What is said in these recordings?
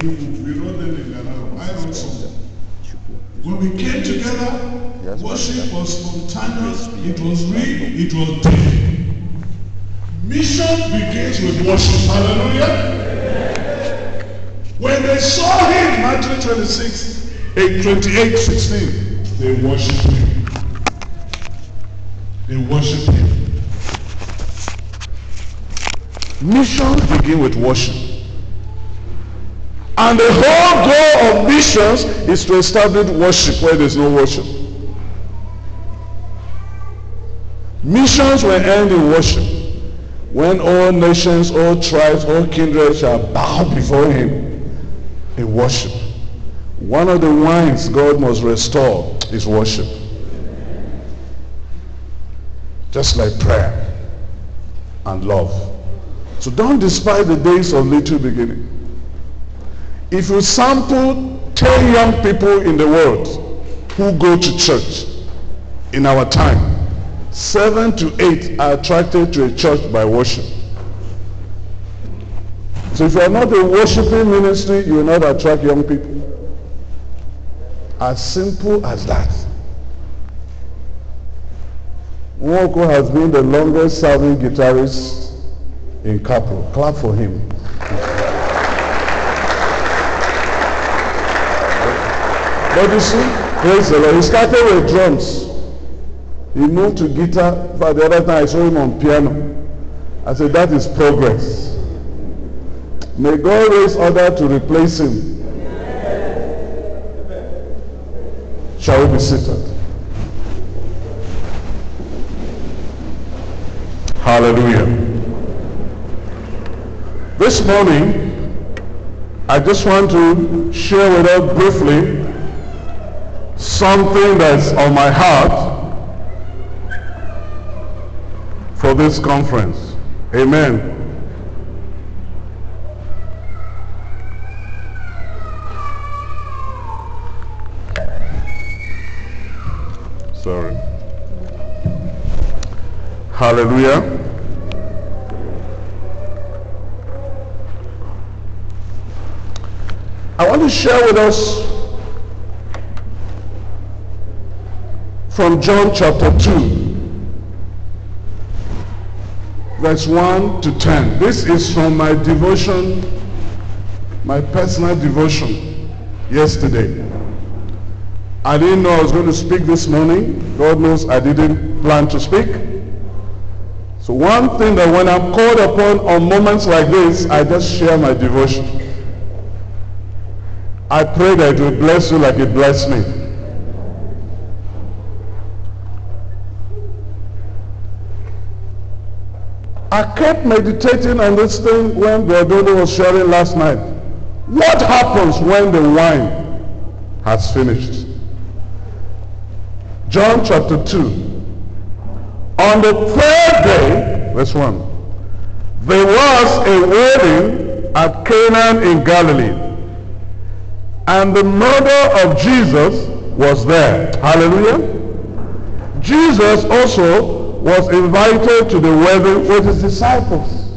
We wrote them in Ghana. I wrote some. When we came together, worship was spontaneous, it was real, it was deep. Mission begins with worship. Hallelujah. When they saw him, Matthew 26, 8, 28, 16, they worshiped him. They worshiped him. Missions begin with worship. And the whole goal of missions is to establish worship where there's no worship. Missions will end in worship. When all nations, all tribes, all kindreds shall bow before him in worship. One of the wines God must restore is worship. Just like prayer and love. So don't despise the days of little beginning. If you sample 10 young people in the world who go to church in our time, seven to eight are attracted to a church by worship. So if you are not a worshiping ministry, you will not attract young people. As simple as that. Nwoko has been the longest serving guitarist in CAPRO. Clap for him. See, praise the Lord. He started with drums. He moved to guitar. But the other time I saw him on piano. I said, that is progress. May God raise other to replace him. Shall we be seated? Hallelujah. This morning, I just want to share with us briefly something that's on my heart for this conference. Amen. Sorry. Hallelujah. I want to share with us from John chapter 2, verse 1 to 10. This is from my devotion, my personal devotion yesterday. I didn't know I was going to speak this morning. God knows I didn't plan to speak. So one thing that when I'm called upon on moments like this, I just share my devotion. I pray that it will bless you like it blessed me. I kept meditating on this thing when Brother was sharing last night. What happens when the wine has finished? John chapter 2. On the third day, verse 1, there was a wedding at Cana in Galilee. And the mother of Jesus was there. Hallelujah. Jesus also was invited to the wedding with his disciples.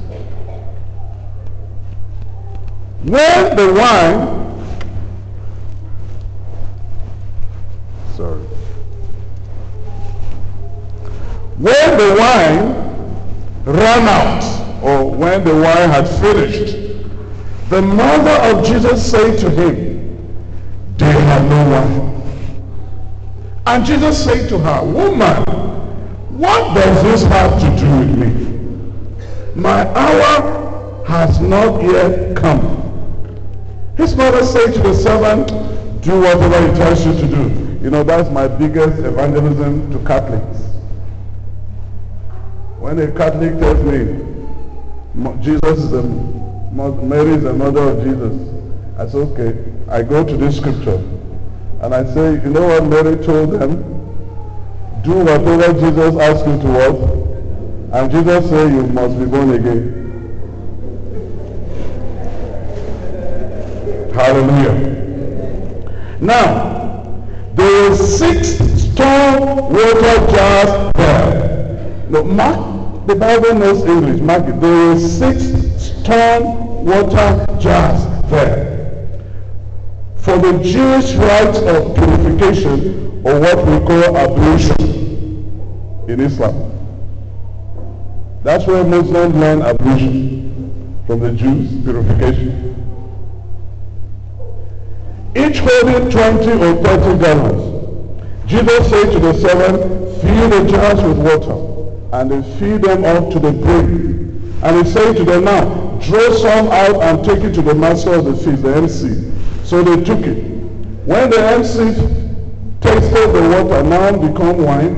When the wine, sorry, when the wine ran out, or when the wine had finished, the mother of Jesus said to him, they have no wine. And Jesus said to her, Woman, what does this have to do with me? My hour has not yet come. His mother said to the servant, Do whatever he tells you to do. You know, that's my biggest evangelism to Catholics. When a Catholic tells me, Jesus is the, Mary is the mother of Jesus, I say, okay, I go to this scripture and I say, you know what Mary told them? Do whatever Jesus asks you to what? And Jesus said you must be born again. Hallelujah. Now, there were six stone water jars there. No, Mark, the Bible knows English. Mark. There were six stone water jars there. for the Jewish rites of purification or what we call ablution in Islam. That's where Muslims learn ablution from the Jews, purification. Each holding 20 or 30 gallons. Jesus said to the seven, fill the jars with water. And they fill them up to the brim. And he said to them, now, draw some out and take it to the master of the feast, the MC. So they took it. When the MC tasted the water, now become wine,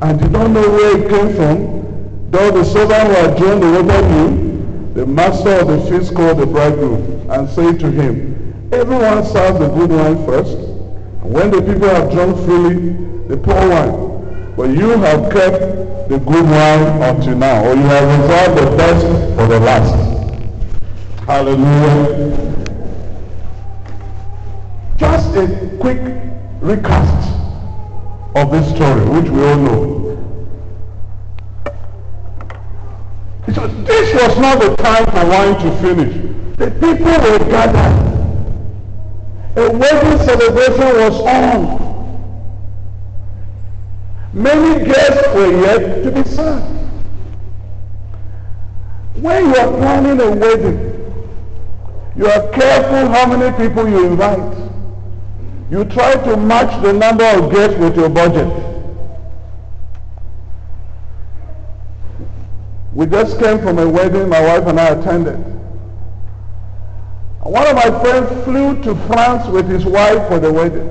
and did not know where it came from, though the servant who had drawn the water knew, the master of the feast called the bridegroom and said to him, Everyone serves the good wine first, and when the people have drunk freely, the poor wine. But you have kept the good wine until now, or you have reserved the best for the last. Hallelujah. Just a quick recast of this story, which we all know. So this was not the time for wine to finish. The people were gathered. A wedding celebration was on. Many guests were yet to be served. When you are planning a wedding, you are careful how many people you invite. You try to match the number of guests with your budget. We just came from a wedding my wife and I attended. One of my friends flew to France with his wife for the wedding.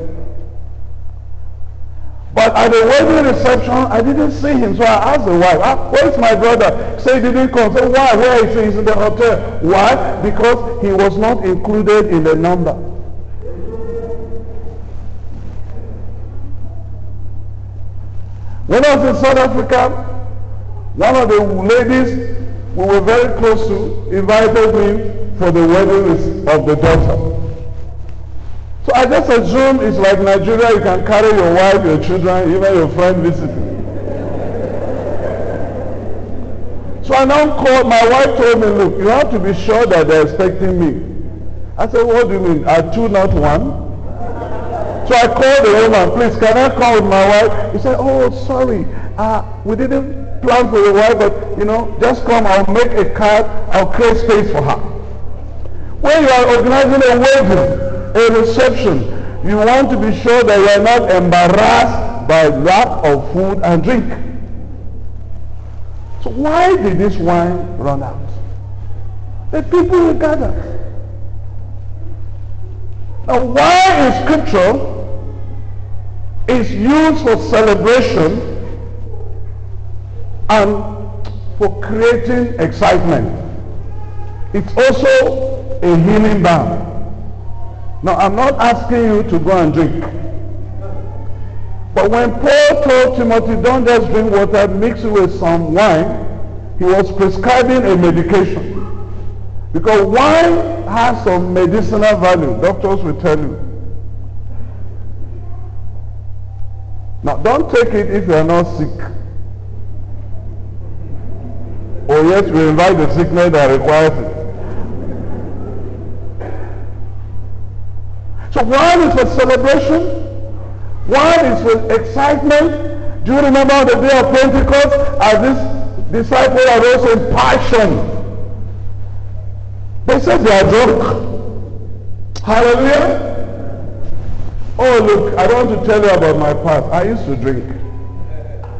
But at the wedding reception, I didn't see him. So I asked the wife, ah, where's my brother? Say he didn't come. Say, why? Where is he? He's in the hotel. Why? Because he was not included in the number. When I was in South Africa, one of the ladies we were very close to invited me for the wedding of the daughter. So I just assume it's like Nigeria, you can carry your wife, your children, even your friend visiting. So I now called, my wife told me, look, you have to be sure that they're expecting me. I said, what do you mean? Are two not one? So I called the woman, please, can I call with my wife? He said, oh, sorry. Uh, we didn't plan for your wife, but, you know, just come. I'll make a card. I'll create space for her. When you are organizing a wedding, a reception, you want to be sure that you are not embarrassed by lack of food and drink. So why did this wine run out? The people were gathered. Now why in scripture is used for celebration and for creating excitement. It's also a healing balm. Now, I'm not asking you to go and drink. But when Paul told Timothy, don't just drink water, mix it with some wine, he was prescribing a medication. Because wine has some medicinal value. Doctors will tell you. Now, don't take it if you are not sick. Or yes, we invite the sickness that requires it. So one is for celebration. One is for excitement. Do you remember the day of Pentecost as this disciple arose in passion? They said they are drunk. Hallelujah. Oh, look, I don't want to tell you about my past. I used to drink.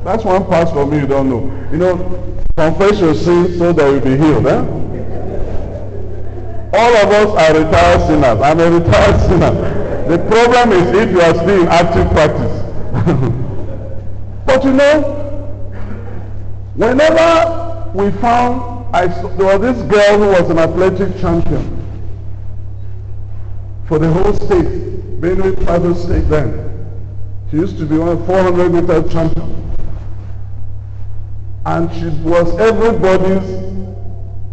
That's one past for me you don't know. You know, confess your sins so that you'll be healed. Eh? All of us are retired sinners. I'm a retired sinner. The problem is if you are still in active practice. but you know, whenever we found, I, there was this girl who was an athletic champion for the whole state. Benue-Plateau State then. She used to be one 400 meter champion. And she was everybody's,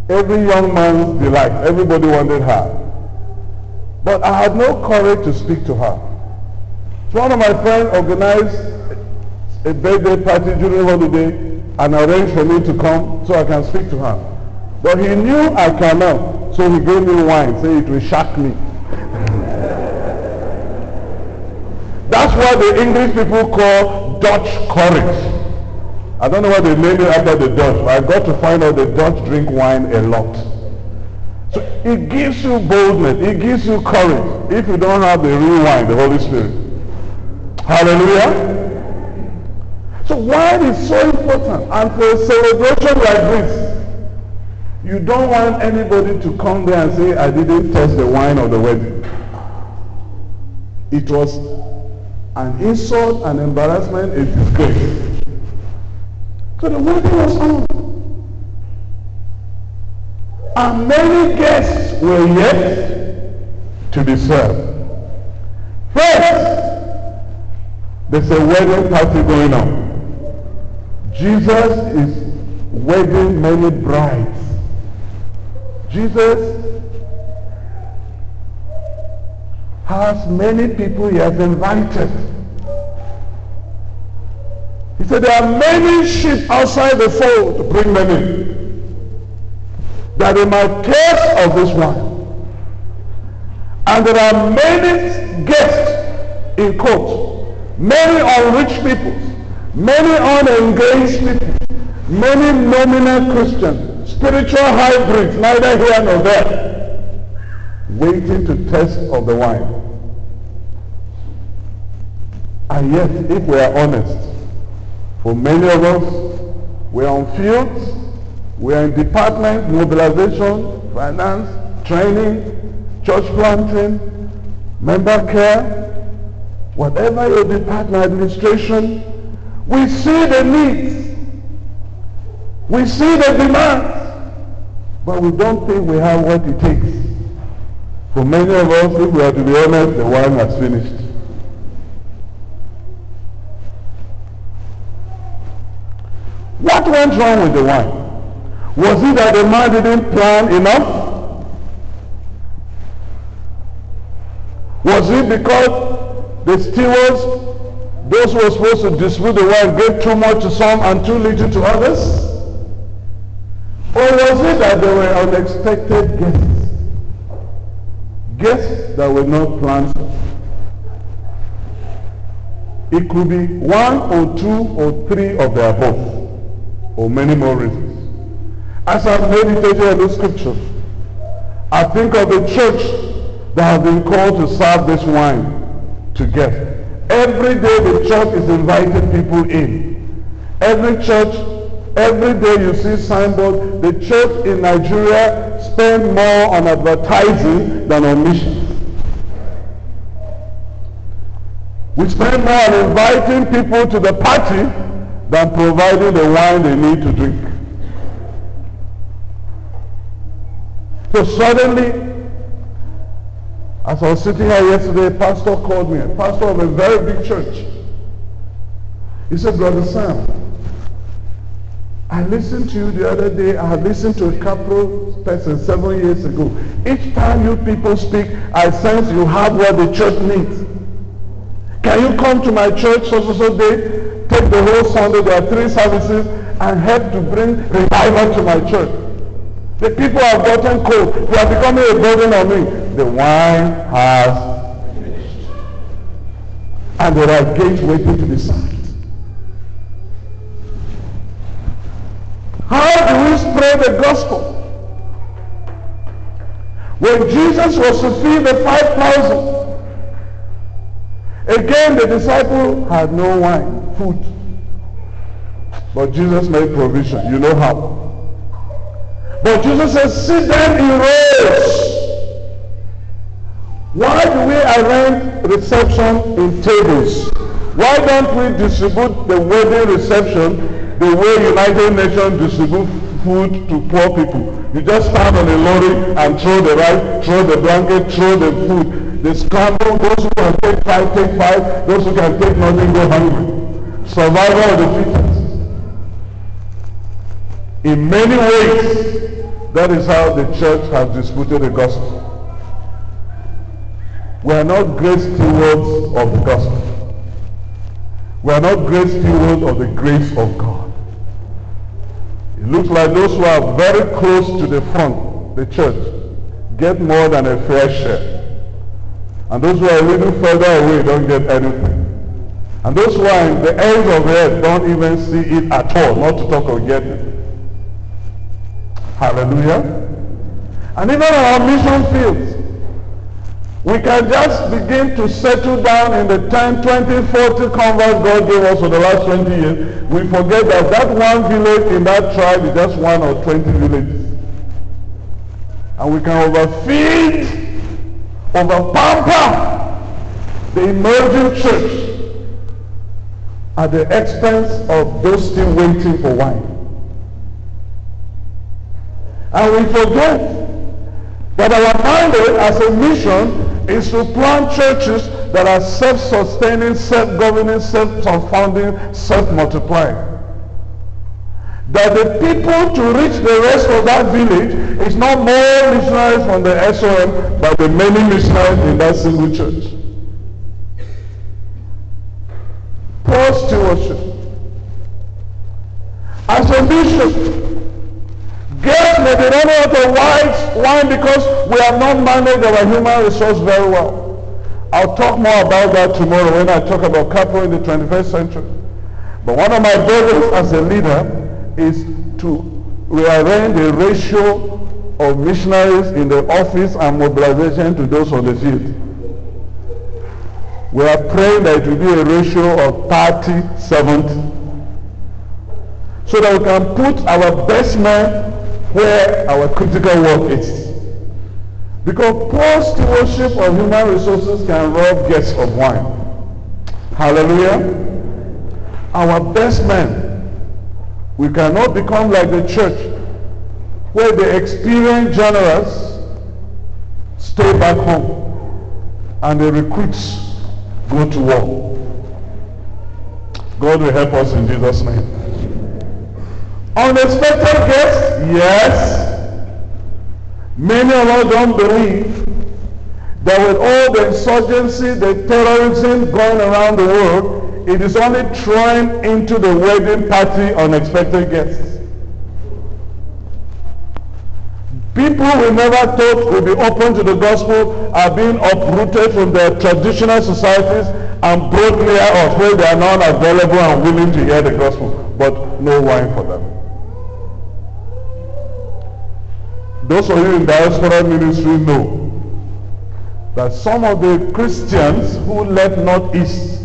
every young man's delight. Everybody wanted her. But I had no courage to speak to her. So one of my friends organized a birthday party during holiday and arranged for me to come so I can speak to her. But he knew I cannot, so he gave me wine, saying it will shock me. What the English people call Dutch courage. I don't know why they named it after the Dutch, I got to find out the Dutch drink wine a lot. So it gives you boldness. It gives you courage if you don't have the real wine, the Holy Spirit. Hallelujah. So wine is so important. And for a celebration like this, you don't want anybody to come there and say, I didn't taste the wine of the wedding. It was an insult, an embarrassment, a disgrace. So the wedding was on. And many guests were yet to be served. First, there's a wedding party going on. Jesus is wedding many brides. Jesus has many people he has invited. He said there are many sheep outside the fold to bring them in. That they might taste of this wine. And there are many guests in court, many unrich people, many unengaged people, many nominal Christians, spiritual hybrids, neither here nor there, waiting to taste of the wine. And yet, if we are honest, for many of us, we are on fields, we are in department, mobilization, finance, training, church planting, member care, whatever your department administration, we see the needs. We see the demands. But we don't think we have what it takes. For many of us, if we are to be honest, the wine has finished. What went wrong with the wine? Was it that the man didn't plan enough? Was it because the stewards, those who were supposed to distribute the wine, gave too much to some and too little to others? Or was it that there were unexpected guests? Guests that were not planned. It could be one or two or three of the above or many more reasons. As I've meditated on the scripture, I think of the church that has been called to serve this wine together. Every day the church is inviting people in. Every church, every day you see signboard, the church in Nigeria spend more on advertising than on missions. We spend more on inviting people to the party than providing the wine they need to drink. So suddenly, as I was sitting here yesterday, a pastor called me, a pastor of a very big church. He said, Brother Sam, I listened to you the other day. I listened to a CAPRO person seven years ago. Each time you people speak, I sense you have what the church needs. Can you come to my church so so so day? Take the whole Sunday, there are three services, and help to bring revival to my church. The people have gotten cold. They are becoming a burden on me. The wine has finished. And there are gates waiting to be signed. How do we spread the gospel? When Jesus was to feed the 5,000, again the disciple had no wine food. But Jesus made provision. You know how. But Jesus says, sit down in rows. Why do we arrange reception in tables? Why don't we distribute the wedding reception the way United Nations distribute food to poor people? You just stand on a lorry and throw the rice, throw the blanket, throw the food. They scramble. Those who can take five, take five. Those who can take nothing, go hungry survival of the fittest. In many ways, that is how the church has disputed the gospel. We are not great stewards of the gospel. We are not great stewards of the grace of God. It looks like those who are very close to the front, the church, get more than a fair share. And those who are a little further away don't get anything. And those wine, the ends of the earth don't even see it at all, not to talk of getting. Hallelujah. And even our mission fields, we can just begin to settle down in the 10, 20, 40 converts God gave us for the last 20 years. We forget that that one village in that tribe is just one or 20 villages. And we can overfeed, overpamper the emerging church at the expense of those still waiting for wine. And we forget that our mandate as a mission is to plant churches that are self-sustaining, self-governing, self-founding, self-multiplying. That the people to reach the rest of that village is not more missionaries from the SOM, but the many missionaries in that single church. Poor stewardship. As a bishop, Girls may be running out of wine, wine because we have not managed our human resource very well. I'll talk more about that tomorrow when I talk about CAPRO in the 21st century. But one of my burdens as a leader is to rearrange the ratio of missionaries in the office and mobilization to those on the field. We are praying that it will be a ratio of 30, 70. So that we can put our best men where our critical work is. Because poor stewardship of human resources can rob guests of wine. Hallelujah. Our best men, we cannot become like the church where the experienced generals stay back home and the recruits go to war. God will help us in Jesus' name. Unexpected guests? Yes. Many of us don't believe that with all the insurgency, the terrorism going around the world, it is only throwing into the wedding party unexpected guests. People we never thought would be open to the gospel are being uprooted from their traditional societies and brought near us where they are not available and willing to hear the gospel, but no wine for them. Those of you in diaspora ministry know that some of the Christians who left northeast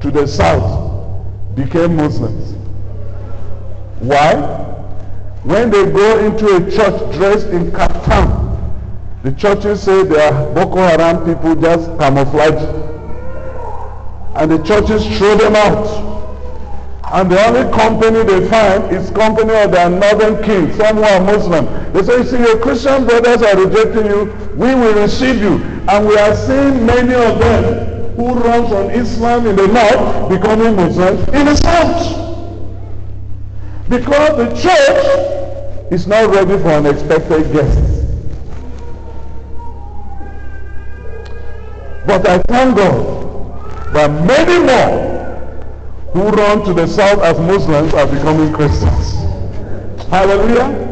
to the south became Muslims. Why? When they go into a church dressed in kaftan, the churches say they are Boko Haram people just camouflage. And the churches throw them out. And the only company they find is company of their northern king, some who are Muslim. They say, see, your Christian brothers are rejecting you. We will receive you. And we are seeing many of them who run on Islam in the north becoming Muslims in the south. Because the church is not ready for unexpected guests. But I thank God that many more who run to the south as Muslims are becoming Christians. Hallelujah.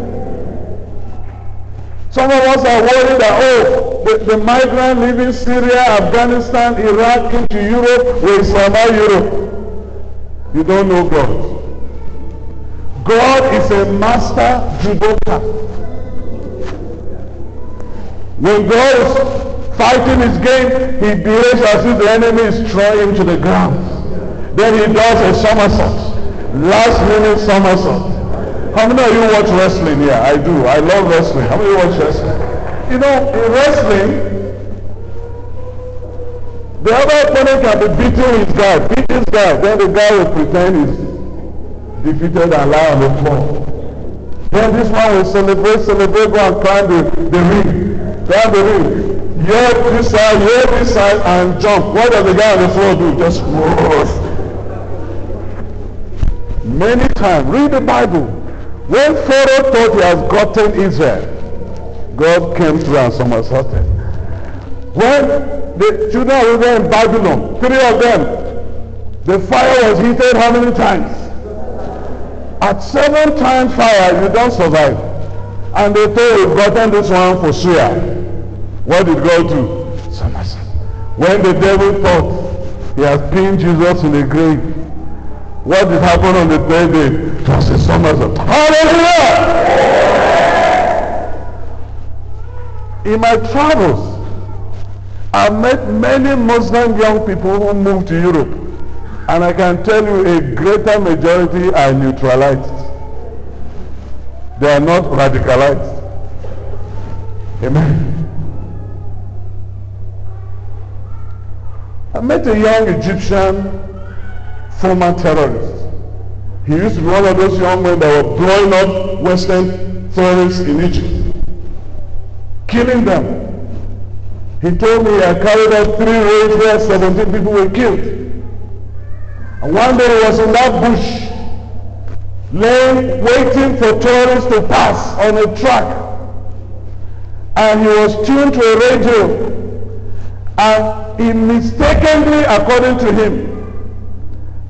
Some of us are worried that, oh, the, the migrant leaving Syria, Afghanistan, Iraq into Europe will Islamize Europe. You don't know God. God is a master judoka. When God is fighting his game, he behaves as if the enemy is throwing him to the ground. Then he does a somersault. Last minute somersault. How many of you watch wrestling here? I do. I love wrestling. How many of you watch wrestling? You know, in wrestling, the other opponent can be beating his guy, beat his guy, then the guy will pretend he's defeated and lie on the floor. Then this one will celebrate, celebrate, go and climb the, the ring. Climb the ring. Yell this side, yell this side, and jump. What does the guy on the floor do? Just roar. Many times, read the Bible. When Pharaoh thought he has gotten Israel, God came through and somersaulted. When the children Israel in Babylon, three of them, the fire was heated how many times? At seven times fire, you don't survive. And they thought we've gotten this one for sure. What did God do? Somersault. When the devil thought he has pinned Jesus in the grave. What did happen on the third day? Was a somersault. Hallelujah! In my travels, I met many Muslim young people who moved to Europe. And I can tell you a greater majority are neutralized. They are not radicalized. Amen. I met a young Egyptian former terrorist. He used to be one of those young men that were blowing up Western terrorists in Egypt, killing them. He told me I carried out three raids where 17 people were killed. And one day he was in that bush, laying, waiting for tourists to pass on a track. And he was tuned to a radio. And he mistakenly, according to him,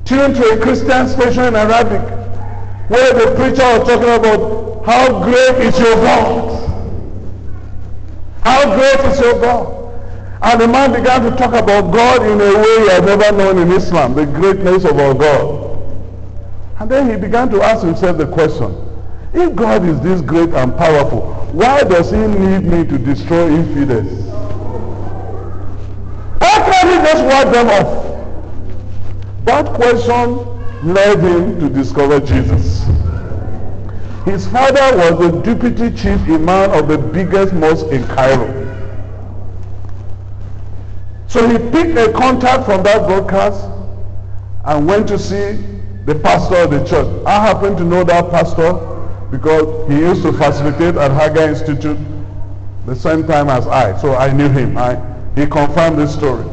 tuned to a Christian station in Arabic, where the preacher was talking about how great is your God. How great is your God. And the man began to talk about God in a way he had never known in Islam, the greatness of our God. And then he began to ask himself the question, if God is this great and powerful, why does he need me to destroy infidels? Why can't he just wipe them off? That question led him to discover Jesus. His father was the deputy chief imam of the biggest mosque in Cairo. So he picked a contact from that broadcast and went to see the pastor of the church. I happen to know that pastor because he used to facilitate at Haggai Institute the same time as I. So I knew him. I, he confirmed this story.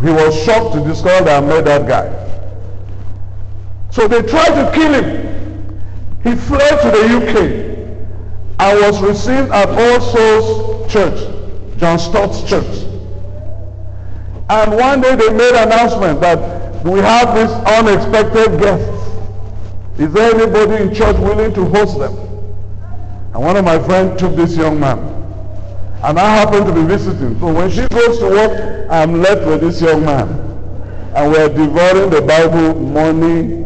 He was shocked to discover that I met that guy. So they tried to kill him. He fled to the UK and was received at All Souls Church, John Stott's church. And one day they made an announcement that we have these unexpected guests. Is there anybody in church willing to host them? And one of my friends took this young man. And I happen to be visiting. So when she goes to work, I'm left with this young man. And we're devouring the Bible morning,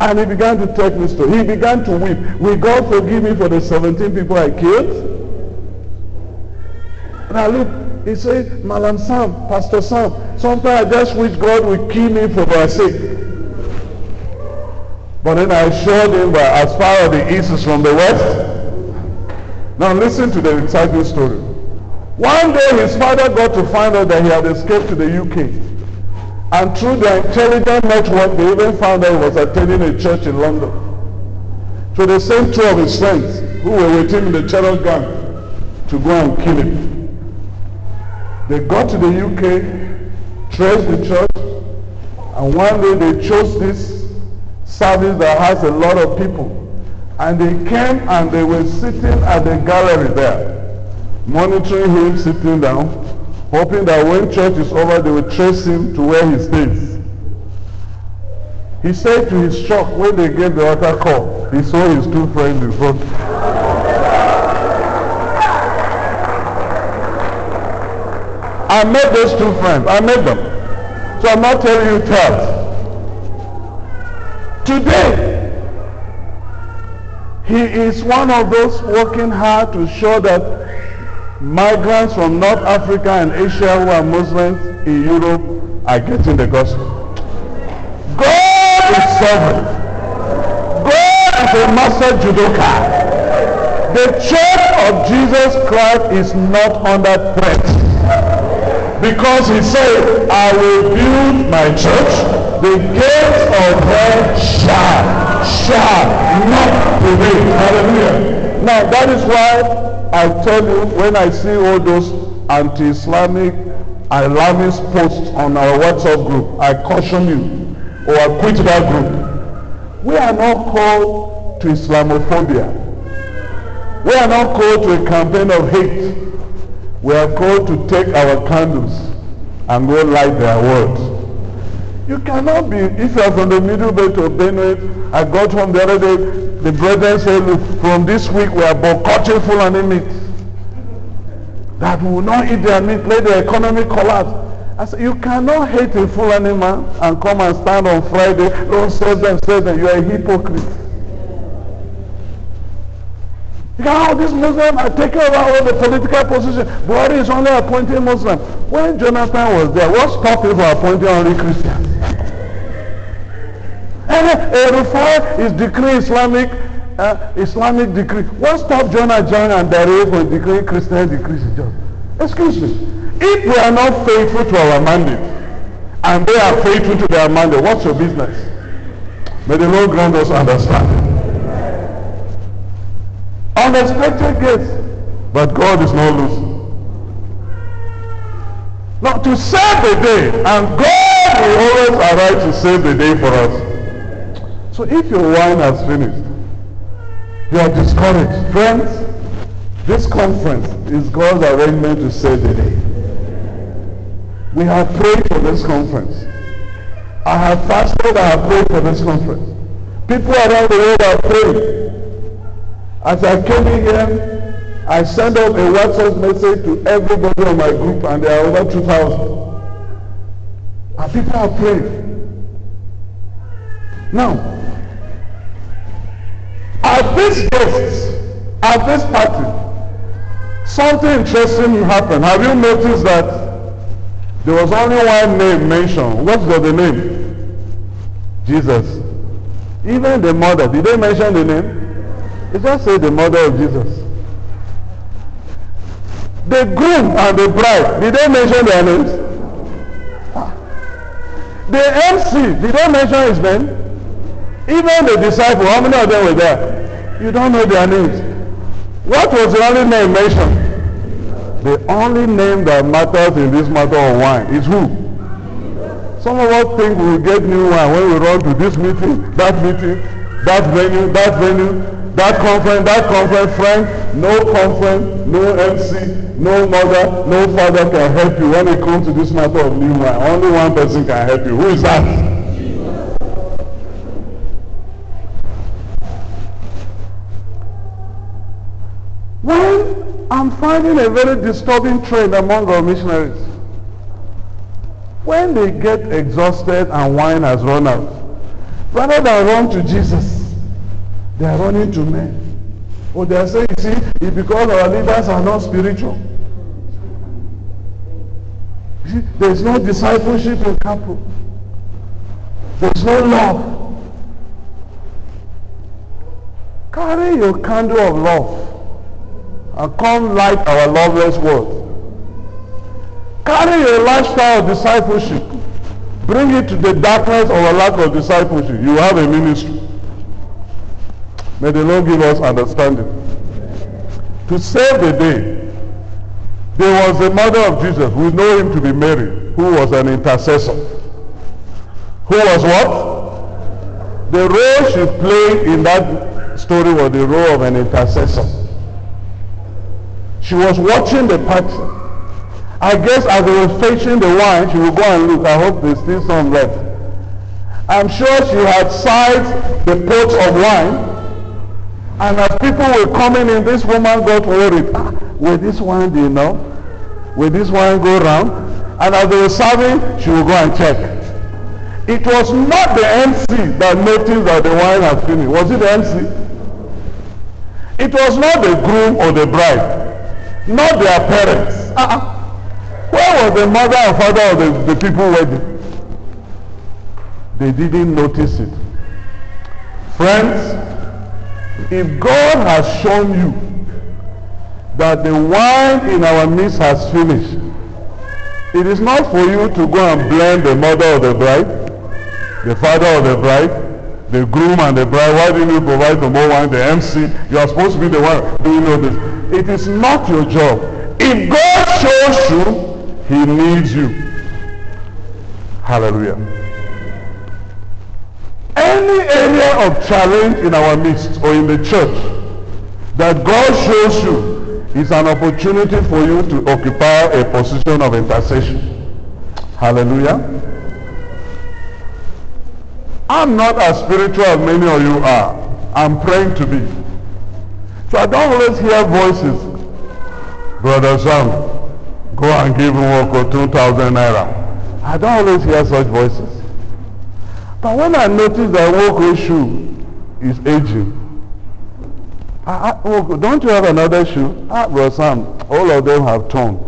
And he began to take me to. He began to weep. Will God forgive me for the 17 people I killed? And I look, he said, Malam Sam, Pastor Sam, sometimes I just wish God would kill me for my sake. But then I showed him that as far as the east is from the west. Now listen to the exciting story. One day his father got to find out that he had escaped to the UK. And through the intelligent network, they even found out he was attending a church in London. So they sent two of his friends who were with him in the terror gang to go and kill him. They got to the UK, traced the church, and one day they chose this service that has a lot of people. And they came and they were sitting at the gallery there, monitoring him sitting down, hoping that when church is over, they will trace him to where he stays. He said to his shock when they gave the altar call, he saw his two friends in front. I met those two friends. I met them. So I'm not telling you tales. Today, he is one of those working hard to show that migrants from North Africa and Asia who are Muslims in Europe are getting the gospel. God is sovereign. God is a master judoka. The church of Jesus Christ is not under threat. Because he said, I will build my church. The gates of hell shall, shall not prevail. Hallelujah. Now that is why I tell you when I see all those anti-Islamic, alarmist posts on our WhatsApp group, I caution you or quit that group. We are not called to Islamophobia. We are not called to a campaign of hate. We are called to take our candles and go light their world. You cannot be, if you are from the middle belt of Benue, I got home the other day, the brethren said, look, from this week we are boycotting full Fulani meat. That we will not eat their meat, let the economy collapse. I said, you cannot hate a Fulani man and come and stand on Friday. Don't save them, save them. You are a hypocrite. You know, oh, this Muslim are taking over all the political position. Buhari is only appointing Muslim. When Jonathan was there, what stopped him from appointing only Christians? And Rufai is decree Islamic uh, Islamic decree. What stopped Jonah Jang and Dare from decreeing Christian decrees in John? Excuse me. If we are not faithful to our mandate, and they are faithful to their mandate, what's your business? May the Lord grant us understanding. Unexpected gifts, but God is not losing. Now to save the day, and God will always arrive to save the day for us. So if your wine has finished, you are discouraged. Friends, this conference is God's arrangement to save the day. We have prayed for this conference. I have fasted, I have prayed for this conference. People around the world are praying. As I came in here, I sent out a WhatsApp message to everybody on my group, and there are over 2,000. And people are praying. Now, at this guests, at this party, something interesting happened. Have you noticed that there was only one name mentioned. What was the name? Jesus. Even the mother, did they mention the name? It just said the mother of Jesus. The groom and the bride, did they mention their names? The MC, did they mention his name? Even the disciple, how many of them were there? You don't know their names. What was the only name mentioned? The only name that matters in this matter of wine is who? Some of us think we will get new wine when we run to this meeting, that meeting, that venue, that venue, that conference, that conference. Friend, no conference, no MC, no mother, no father can help you when it comes to this matter of new wine. Only one person can help you. Who is that? When I'm finding a very disturbing trend among our missionaries. When they get exhausted and wine has run out, rather than run to Jesus, they are running to men. Or they are saying, see, it's because our leaders are not spiritual. See, there's no discipleship in CAPRO. There's no love. Carry your candle of love and come light our loveless world. Carry a lifestyle of discipleship. Bring it to the darkness of a lack of discipleship. You have a ministry. May the Lord give us understanding. To save the day, there was a mother of Jesus. We know him to be Mary, who was an intercessor. Who was what? The role she played in that story was the role of an intercessor. She was watching the party. I guess as they were fetching the wine, she would go and look. I hope there's still some left. I'm sure she had sized the pots of wine. And as people were coming in, this woman got worried. Ah, will this wine be enough? Will this wine go round? And as they were serving, she would go and check. It was not the MC that noticed that the wine had finished. Was it the MC? It was not the groom or the bride not their parents. Uh-uh. Where was the mother and father of the, the people wedding? They didn't notice it. Friends, if God has shown you that the wine in our midst has finished, it is not for you to go and blame the mother of the bride, the father of the bride, the groom and the bride. Why didn't you provide the more wine? The MC, you are supposed to be the one doing all this. It is not your job. If God shows you, He needs you. Hallelujah. Any area of challenge in our midst or in the church that God shows you is an opportunity for you to occupy a position of intercession. Hallelujah. I'm not as spiritual as many of you are. I'm praying to be. So I don't always hear voices. Brother Sam, go and give for 2,000 naira. I don't always hear such voices. But when I notice that walkway shoe is aging, I, I, oh, don't you have another shoe? Ah, bro Sam, all of them have torn.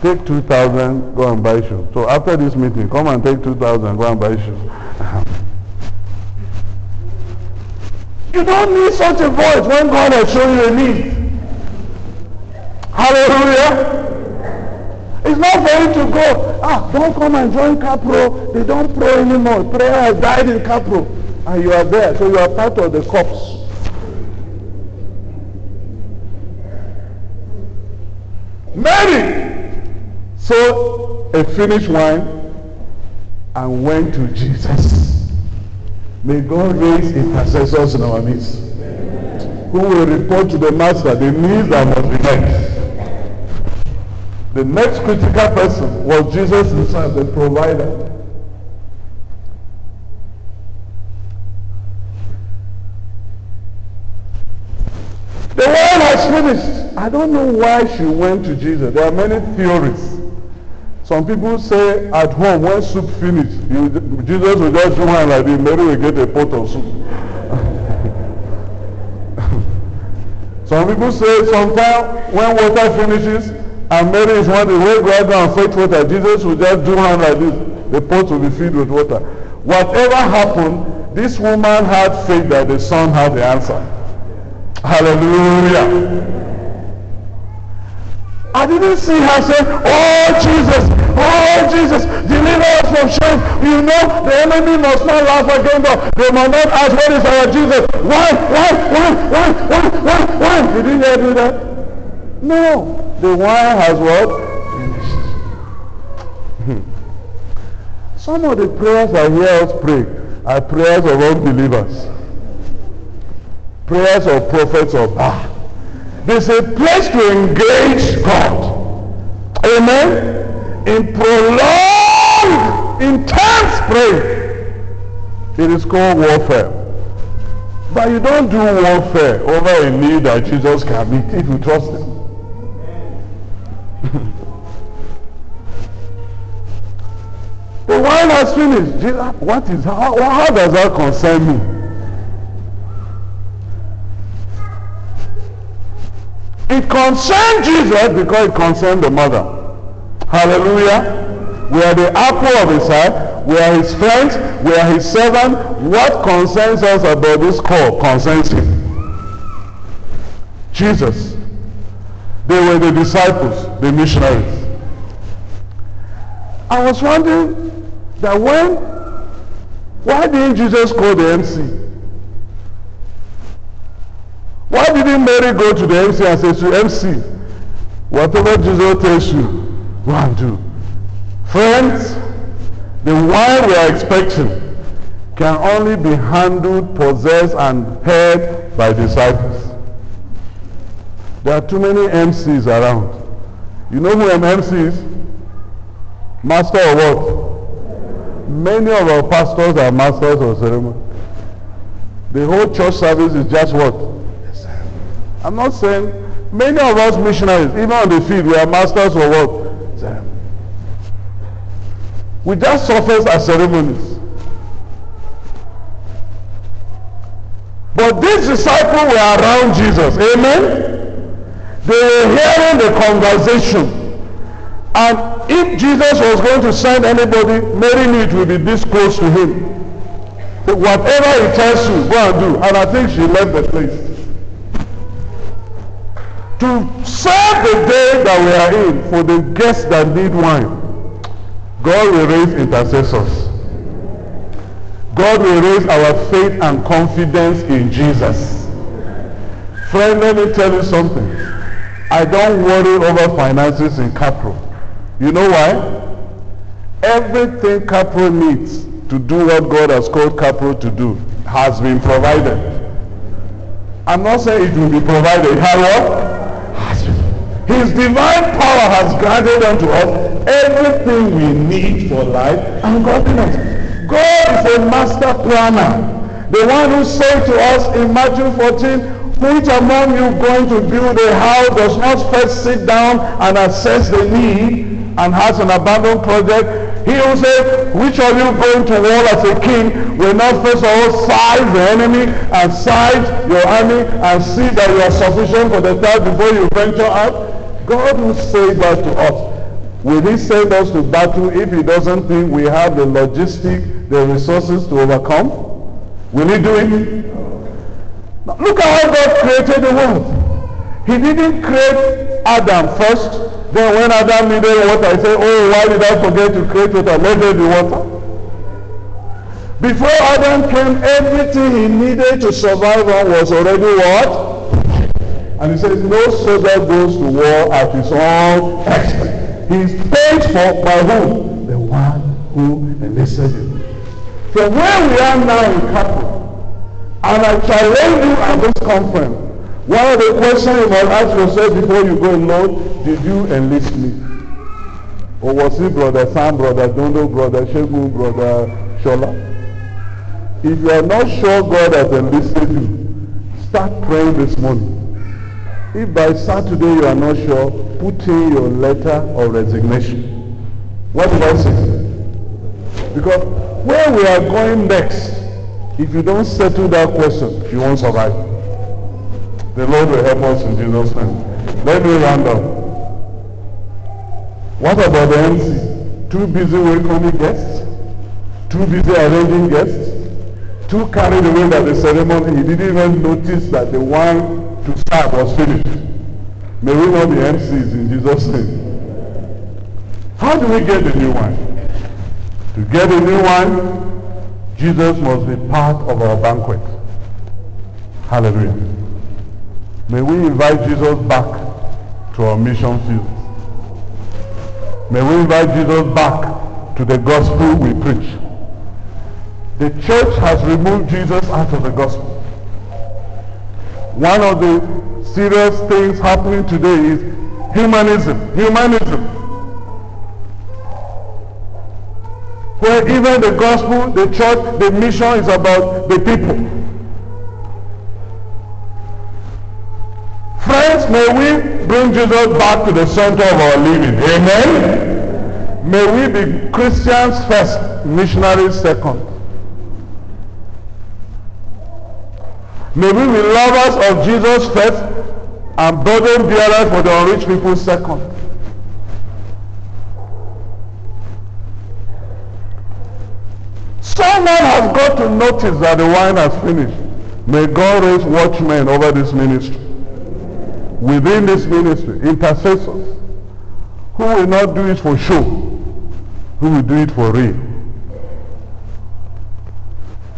Take 2,000, go and buy shoe. So after this meeting, come and take 2,000, go and buy shoe. You don't need such a voice when God has shown you a need. Hallelujah. It's not for you to go, ah, don't come and join CAPRO. They don't pray anymore. Prayer has died in CAPRO. And you are there. So you are part of the corpse. Mary saw a finished wine and went to Jesus. May God raise intercessors in our midst who will report to the master the needs that must be met. The next critical person was Jesus himself, the provider. The wine has finished. I don't know why she went to Jesus. There are many theories. Some people say at home when soup finish, you, Jesus will just do one like this. Mary will get a pot of soup. Some people say sometimes when water finishes, and Mary is wondering, where go I go and fetch water? Jesus will just do one like this. The pot will be filled with water. Whatever happened, this woman had faith that the son had the answer. Hallelujah. I didn't see her say, Oh Jesus, oh Jesus, deliver us from shame. You know, the enemy must not laugh against us. They must not ask, What is our Jesus? Why, why, why, why, why, why, why? Did you hear do that? No. The wine has what? Some of the prayers I hear us pray are prayers of unbelievers. Prayers of prophets of Baal. There's a place to engage God. Amen. In prolonged, intense prayer. It is called warfare. But you don't do warfare over a need that Jesus can meet if you trust him. the wine has finished. Jesus, what is how, how does that concern me? It concerned Jesus because it concerned the mother. Hallelujah. We are the apple of his eye. We are his friends. We are his servant. What concerns us about this call concerns him. Jesus they were the disciples, the missionaries. I was wondering that when, why didn't Jesus call the MC? Why didn't Mary go to the MC and say to MC, whatever Jesus tells you, go and do. Friends, the wine we are expecting can only be handled, possessed, and held by disciples. There are too many MCs around. You know who an MC is? Master of what? Many of our pastors are masters of ceremony. The whole church service is just what? I'm not saying many of us missionaries, even on the field, we are masters of what? We just surface as ceremonies. But these disciples were around Jesus. Amen. They were hearing the conversation. And if Jesus was going to send anybody, Mary knew it would be this close to him. So whatever he tells you, go and do. And I think she left the place. To serve the day that we are in for the guests that need wine, God will raise intercessors. God will raise our faith and confidence in Jesus. Friend, let me tell you something. I don't worry over finances in CAPRO. You know why? Everything CAPRO needs to do what God has called CAPRO to do has been provided. I'm not saying it will be provided. How what? His divine power has granted unto us everything we need for life and godliness. God is a master planner. The one who said to us in Matthew 14, which among you going to build a house does not first sit down and assess the need and has an abandoned project, he will say, which of you going to war as a king will not first of all size the enemy and size your army and see that you are sufficient for the task before you venture out? God will say that to us. Will he send us to battle if he doesn't think we have the logistic, the resources to overcome? Will he do it? Now, look at how God created the world. He didn't create Adam first. Then when Adam needed water, he said, oh, why did I forget to create water? Let there be water. Before Adam came, everything he needed to survive on was already what? And he says, no soldier goes to war at his own expense. He's paid for by whom? The one who enlisted him. From where we are now in Catholic, and I challenge you at this conference, one of the questions you must ask yourself before you go, Lord, did you enlist me? Or was it brother Sam, brother Dondo, brother Shegu, brother Shola? If you are not sure God has enlisted you, start praying this morning. If by Saturday you are not sure, put in your letter of resignation. What did I say? Because where we are going next, if you don't settle that question, you won't survive. The Lord will help us in Jesus' name. Let me round up. What about the MC? Too busy welcoming guests? Too busy arranging guests? Too carried away by the ceremony, he didn't even notice that the wine to serve was finished. May we not be MCs in Jesus' name. How do we get the new wine? To get the new wine, Jesus must be part of our banquet. Hallelujah. May we invite Jesus back to our mission field. May we invite Jesus back to the gospel we preach. The church has removed Jesus out of the gospel. One of the serious things happening today is humanism. Humanism. Where even the gospel, the church, the mission is about the people. Friends, may we bring Jesus back to the center of our living. Amen. May we be Christians first, missionaries second. May we be lovers of Jesus first and burden bearers for the unreached people second. Someone has got to notice that the wine has finished. May God raise watchmen over this ministry. Within this ministry, intercessors who will not do it for show, who will do it for real.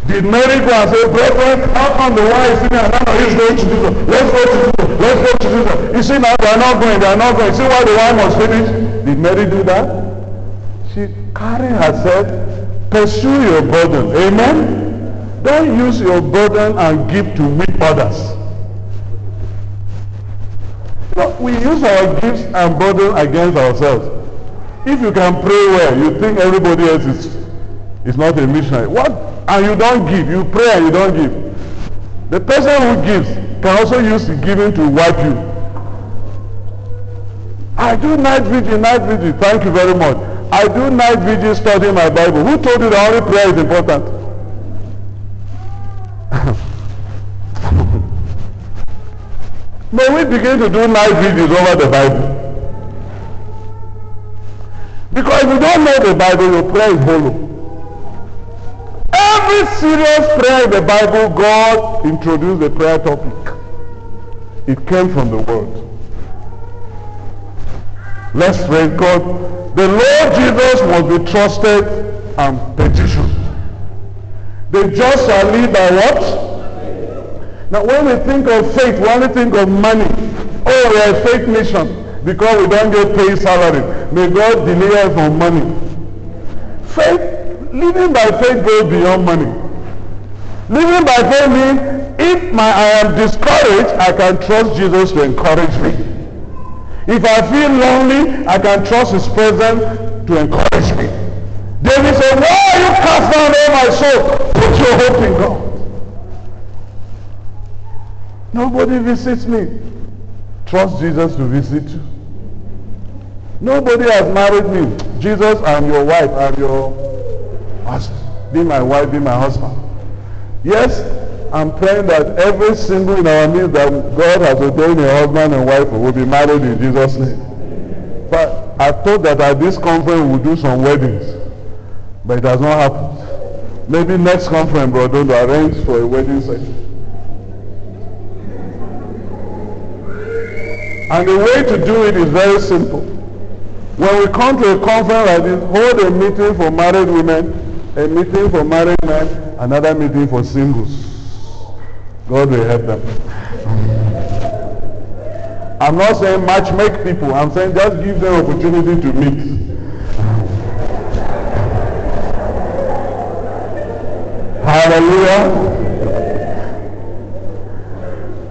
Did Mary go and say, brethren, how come the wine is going to Jesus? Let's go to Jesus. Let's go to Jesus. You see now they are not going, they are not going. See why the wine was finished? Did Mary do that? She carried herself, pursue your burden. Amen? Don't use your burden and give to weak others. Know, we use our gifts and burden against ourselves. If you can pray well, you think everybody else is, is not a missionary. What and you don't give. You pray and you don't give. The person who gives can also use giving to wipe you. I do night vigil, night vigil. Thank you very much. I do night vigil studying my Bible. Who told you that only prayer is important? May we begin to do night vigils over the Bible. Because if you don't know the Bible, your prayer is hollow. Every serious prayer in the Bible, God introduced the prayer topic. It came from the Word. Let's praise God. The Lord Jesus must be trusted and petitioned. The just shall live by what? Now when we think of faith, we only think of money. Oh, we are a faith mission because we don't get paid salary. May God deliver us from money. Faith living by faith goes beyond money. Living by faith means if my, I am discouraged, I can trust Jesus to encourage me. If I feel lonely, I can trust his presence to encourage me. David said, why are you cast down, O my soul? Put your hope in God. Nobody visits me. Trust Jesus to visit you. Nobody has married me. Jesus, I'm your wife. I'm your husband. Be my wife, be my husband. Yes, I'm praying that every single in our midst that God has ordained a husband and wife will be married in Jesus' name. But I thought that at this conference we'll do some weddings. But it has not happened. Maybe next conference, brother, to arrange for a wedding session. And the way to do it is very simple. When we come to a conference like this, hold a meeting for married women, a meeting for married men, another meeting for singles. God will help them. I'm not saying match make people. I'm saying just give them opportunity to meet. Hallelujah.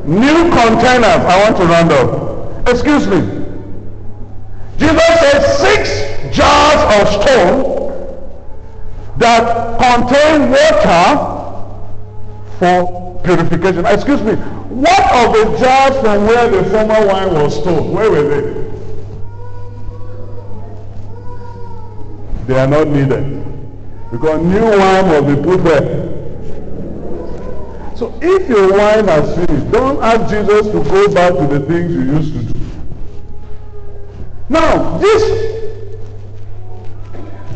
New containers. I want to round up. Excuse me. Jesus said six jars of stone that contain water for purification. Excuse me. What of the jars from where the former wine was stored? Where were they? They are not needed. Because new wine will be put there. So if your wine has finished, don't ask Jesus to go back to the things you used to do. Now, this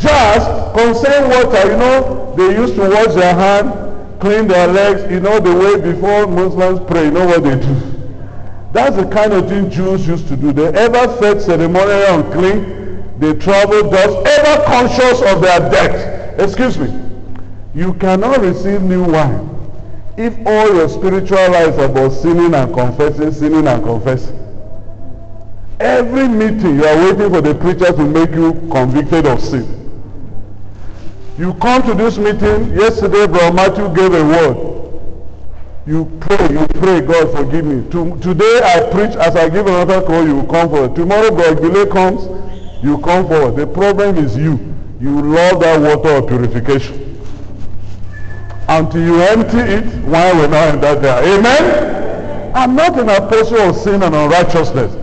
jars contain water. You know, they used to wash their hand, clean their legs. You know, the way before Muslims pray, you know what they do. That's the kind of thing Jews used to do. They ever fed ceremonial unclean. They travel dust, ever conscious of their debt. Excuse me. You cannot receive new wine if all your spiritual life is about sinning and confessing, sinning and confessing. Every meeting you are waiting for the preacher to make you convicted of sin. You come to this meeting, yesterday Brother Matthew gave a word. You pray, you pray, God forgive me. To, today I preach, as I give another call, you come forward. Tomorrow God Gile comes, you come forward. The problem is you. You love that water of purification. Until you empty it, wine will not enter there. Amen? I'm not an apostle of sin and unrighteousness.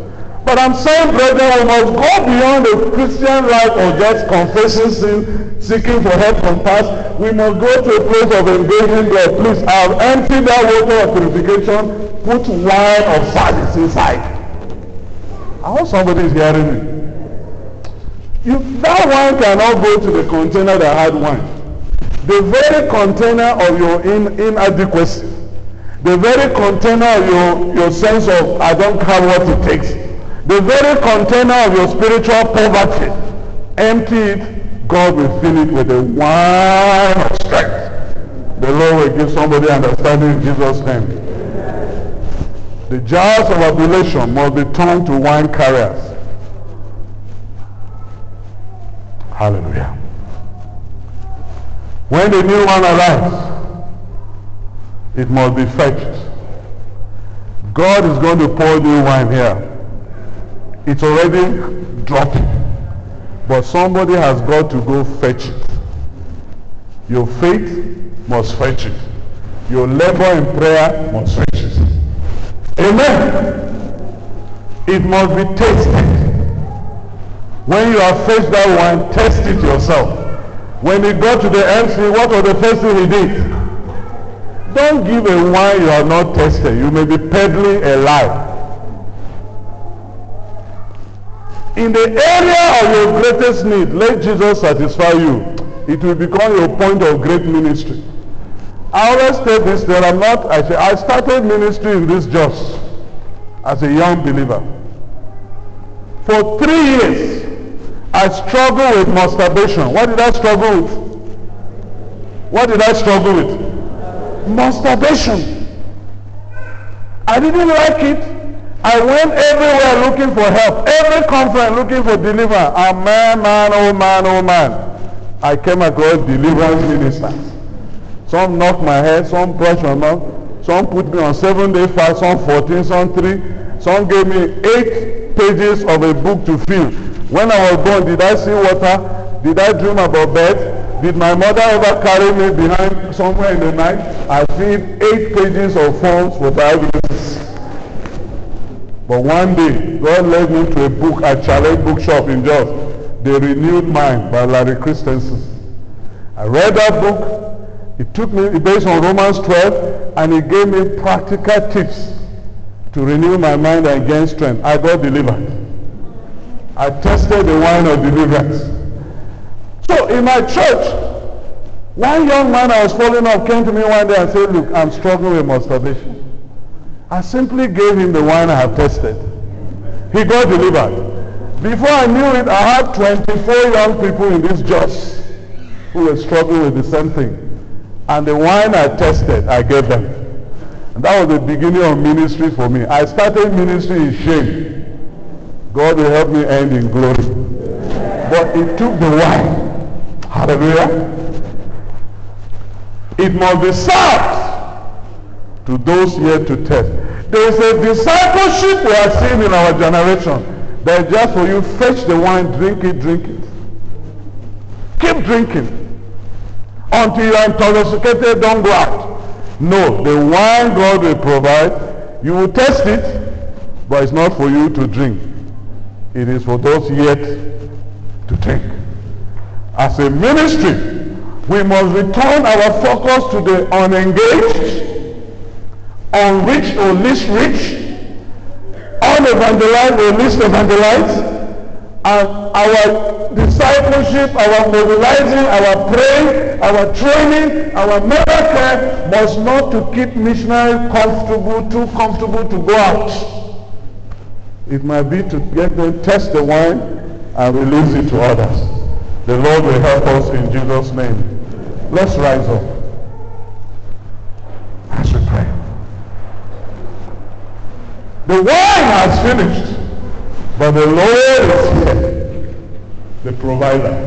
But I'm saying, brethren, we must go beyond the Christian life of just confessing sin, seeking for help from past. We must go to a place of engaging God. Please, I've emptied that water of purification. Put wine of service inside. I hope somebody is hearing me. You, that wine cannot go to the container that had wine. The very container of your in, inadequacy, the very container of your, your sense of I don't have what it takes, the very container of your spiritual poverty, empty it, God will fill it with the wine of strength. The Lord will give somebody understanding in Jesus' name. The jars of ablution must be turned to wine carriers. Hallelujah. When the new one arrives, it must be fetched. God is going to pour new wine here. It's already dropping. But somebody has got to go fetch it. Your faith must fetch it. Your labor in prayer must fetch it. Amen. It must be tasted. When you have fetched that wine, test it yourself. When he got to the MC, what was the first thing he did? Don't give a wine you have not tested. You may be peddling a lie. In the area of your greatest need, let Jesus satisfy you. It will become your point of great ministry. I always say this that I'm not, I say, I started ministry in this just as a young believer. For three years, I struggle with masturbation. What did I struggle with? What did I struggle with? Masturbation. I didn't like it. I went everywhere looking for help. Every conference looking for deliverance. A man, man, oh man, oh man. I came across deliverance ministers. Some knocked my head, some brushed my mouth, some put me on seven day fast, some 14, some three. Some gave me eight pages of a book to fill. When I was born, did I see water? Did I dream about bed? Did my mother ever carry me behind somewhere in the night? I filled eight pages of forms for Bible. But one day, God led me to a book at Chalet Bookshop in Jos, The Renewed Mind by Larry Christensen. I read that book. It took me based on Romans 12 and it gave me practical tips to renew my mind and gain strength. I got delivered. I tested the wine of deliverance. So in my church, one young man I was following up came to me one day and said, look, I'm struggling with masturbation. I simply gave him the wine I have tested. He got delivered. Before I knew it, I had 24 young people in this church who were struggling with the same thing. And the wine I tested, I gave them. And that was the beginning of ministry for me. I started ministry in shame. God will help me end in glory. But it took the wine. Hallelujah. It must be served to those yet to test. There is a discipleship we are seeing in our generation that is just for you fetch the wine, drink it, drink it. Keep drinking until you are intoxicated, don't go out. No, the wine God will provide, you will test it, but it's not for you to drink. It is for those yet to drink. As a ministry, we must return our focus to the unengaged, unreached or least rich, unevangelized or least evangelized, and our discipleship, our mobilizing, our praying, our training, our care must not to keep missionary comfortable, too comfortable to go out. It might be to get them test the wine and release it to others. The Lord will help us in Jesus' name. Let's rise up as we pray. The wine has finished. But the Lord is here, the provider.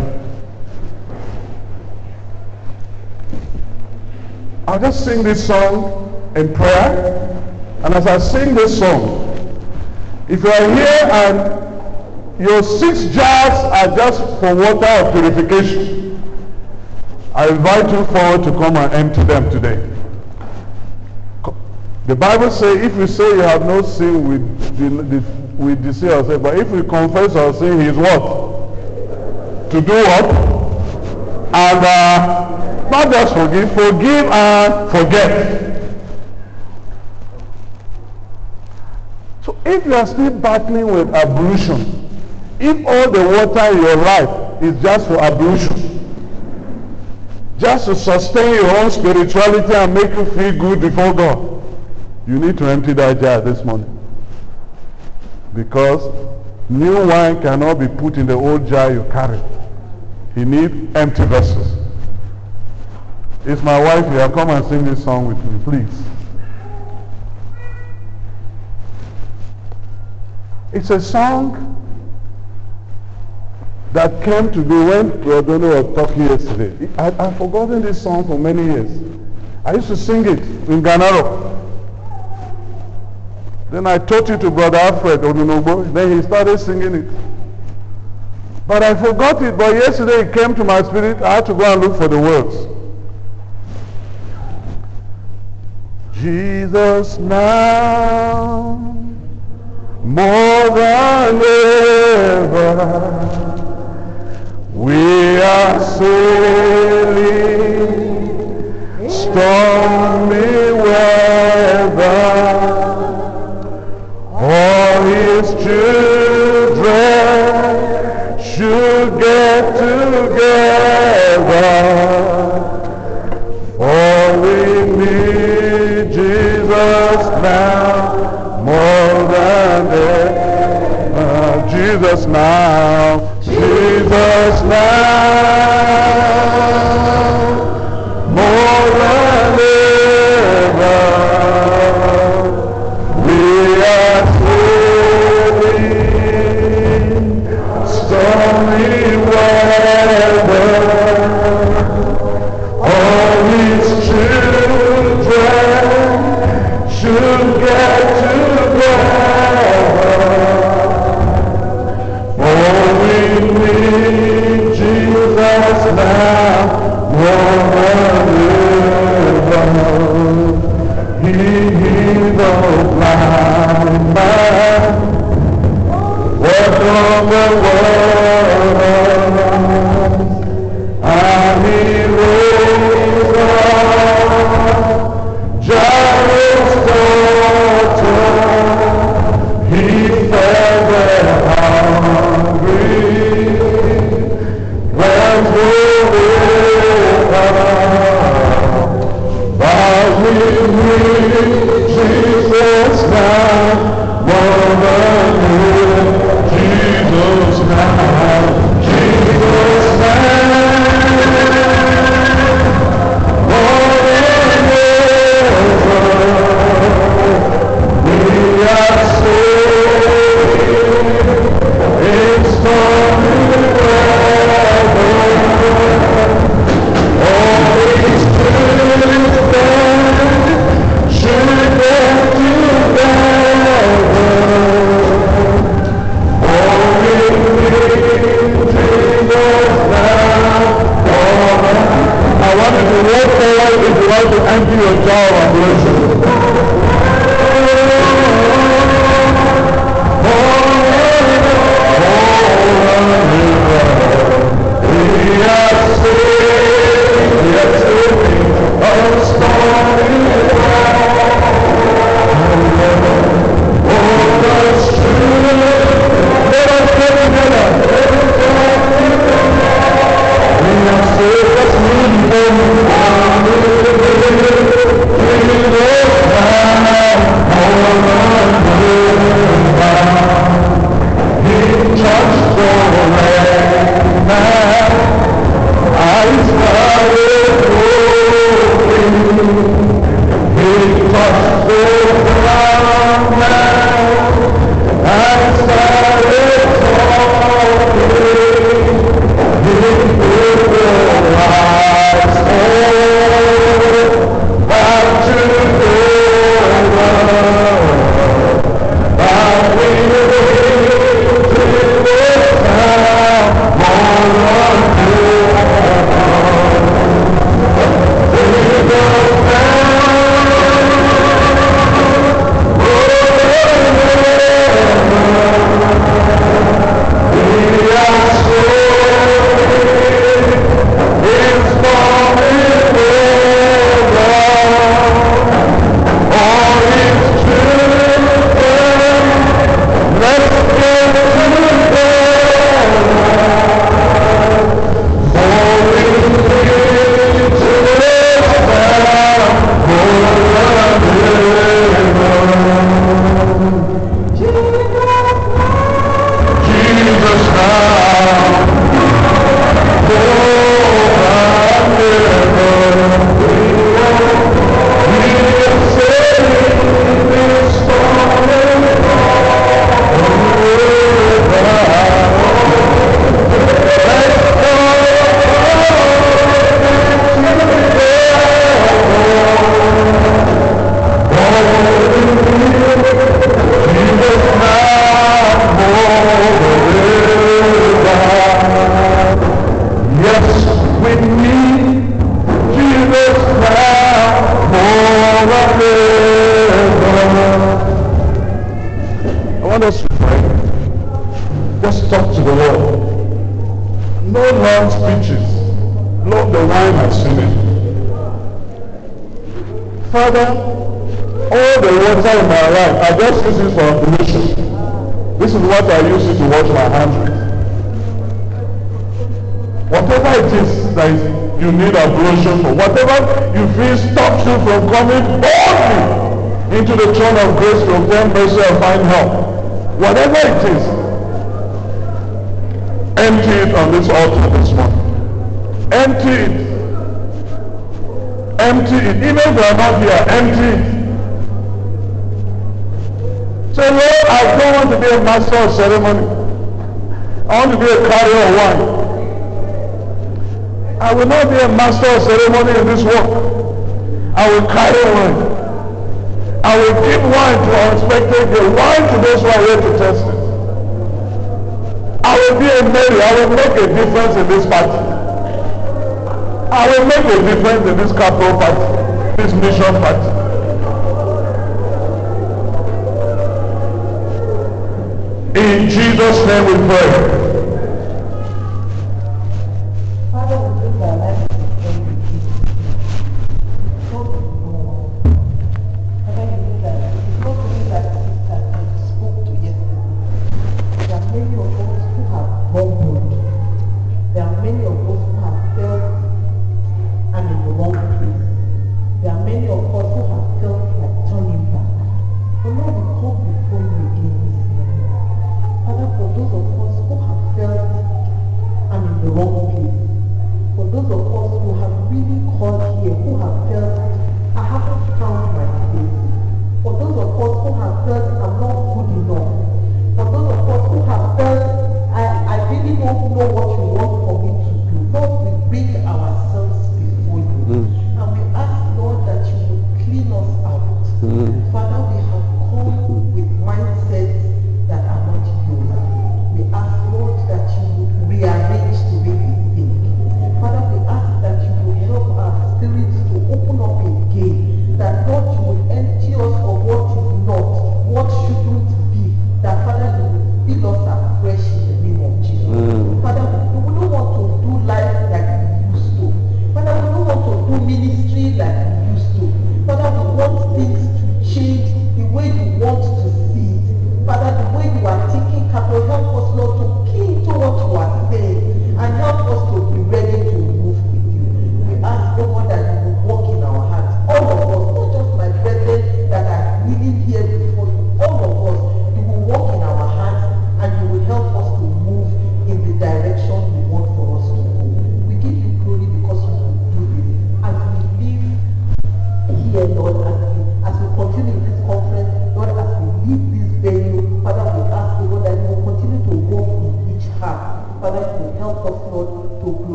I'll just sing this song in prayer. And as I sing this song, if you are here and your six jars are just for water of purification, I invite you forward to come and empty them today. The Bible says if you say you have no sin the we deceive ourselves. But if we confess our sin, He is what? To do what? And uh, not just forgive, forgive and forget. So if you are still battling with ablution, if all the water in your life is just for ablution, just to sustain your own spirituality and make you feel good before God, you need to empty that jar this morning. Because new wine cannot be put in the old jar you carry. You need empty vessels. It's my wife here. Come and sing this song with me, please. It's a song that came to me when Rodolo was talking yesterday. I, I've forgotten this song for many years. I used to sing it in Ganaro. Then I taught it to Brother Alfred Odunobo. Then he started singing it. But I forgot it. But yesterday it came to my spirit. I had to go and look for the words. Jesus now, more than ever, we are sailing stormy weather all his children should get together. For we need Jesus now more than ever. Jesus now, Jesus now. Coming boldly into the throne of grace to obtain mercy and find help. Whatever it is, empty it on this altar this morning. Empty it. Empty it. Even if you are not here, empty it. Say, Lord, I don't want to be a master of ceremony. I want to be a carrier of wine. I will not be a master of ceremony in this work. I will carry one. I will give one to unexpected day, wine to those who are ready to test it. I will be a Mary. I will make a difference in this party. I will make a difference in this capital party, this mission party. In Jesus' name we pray.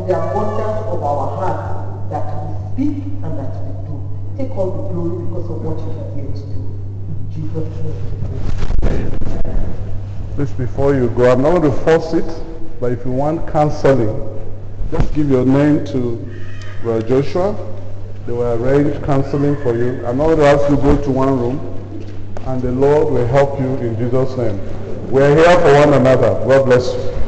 from the abundance of our heart that we speak and that we do. Take all the glory because of what you have given to to. In Jesus' name. Please, before you go, I'm not going to force it, but if you want counseling, just give your name to Brother Joshua. They will arrange counseling for you. I'm not going to ask you to go to one room, and the Lord will help you in Jesus' name. We're here for one another. God bless you.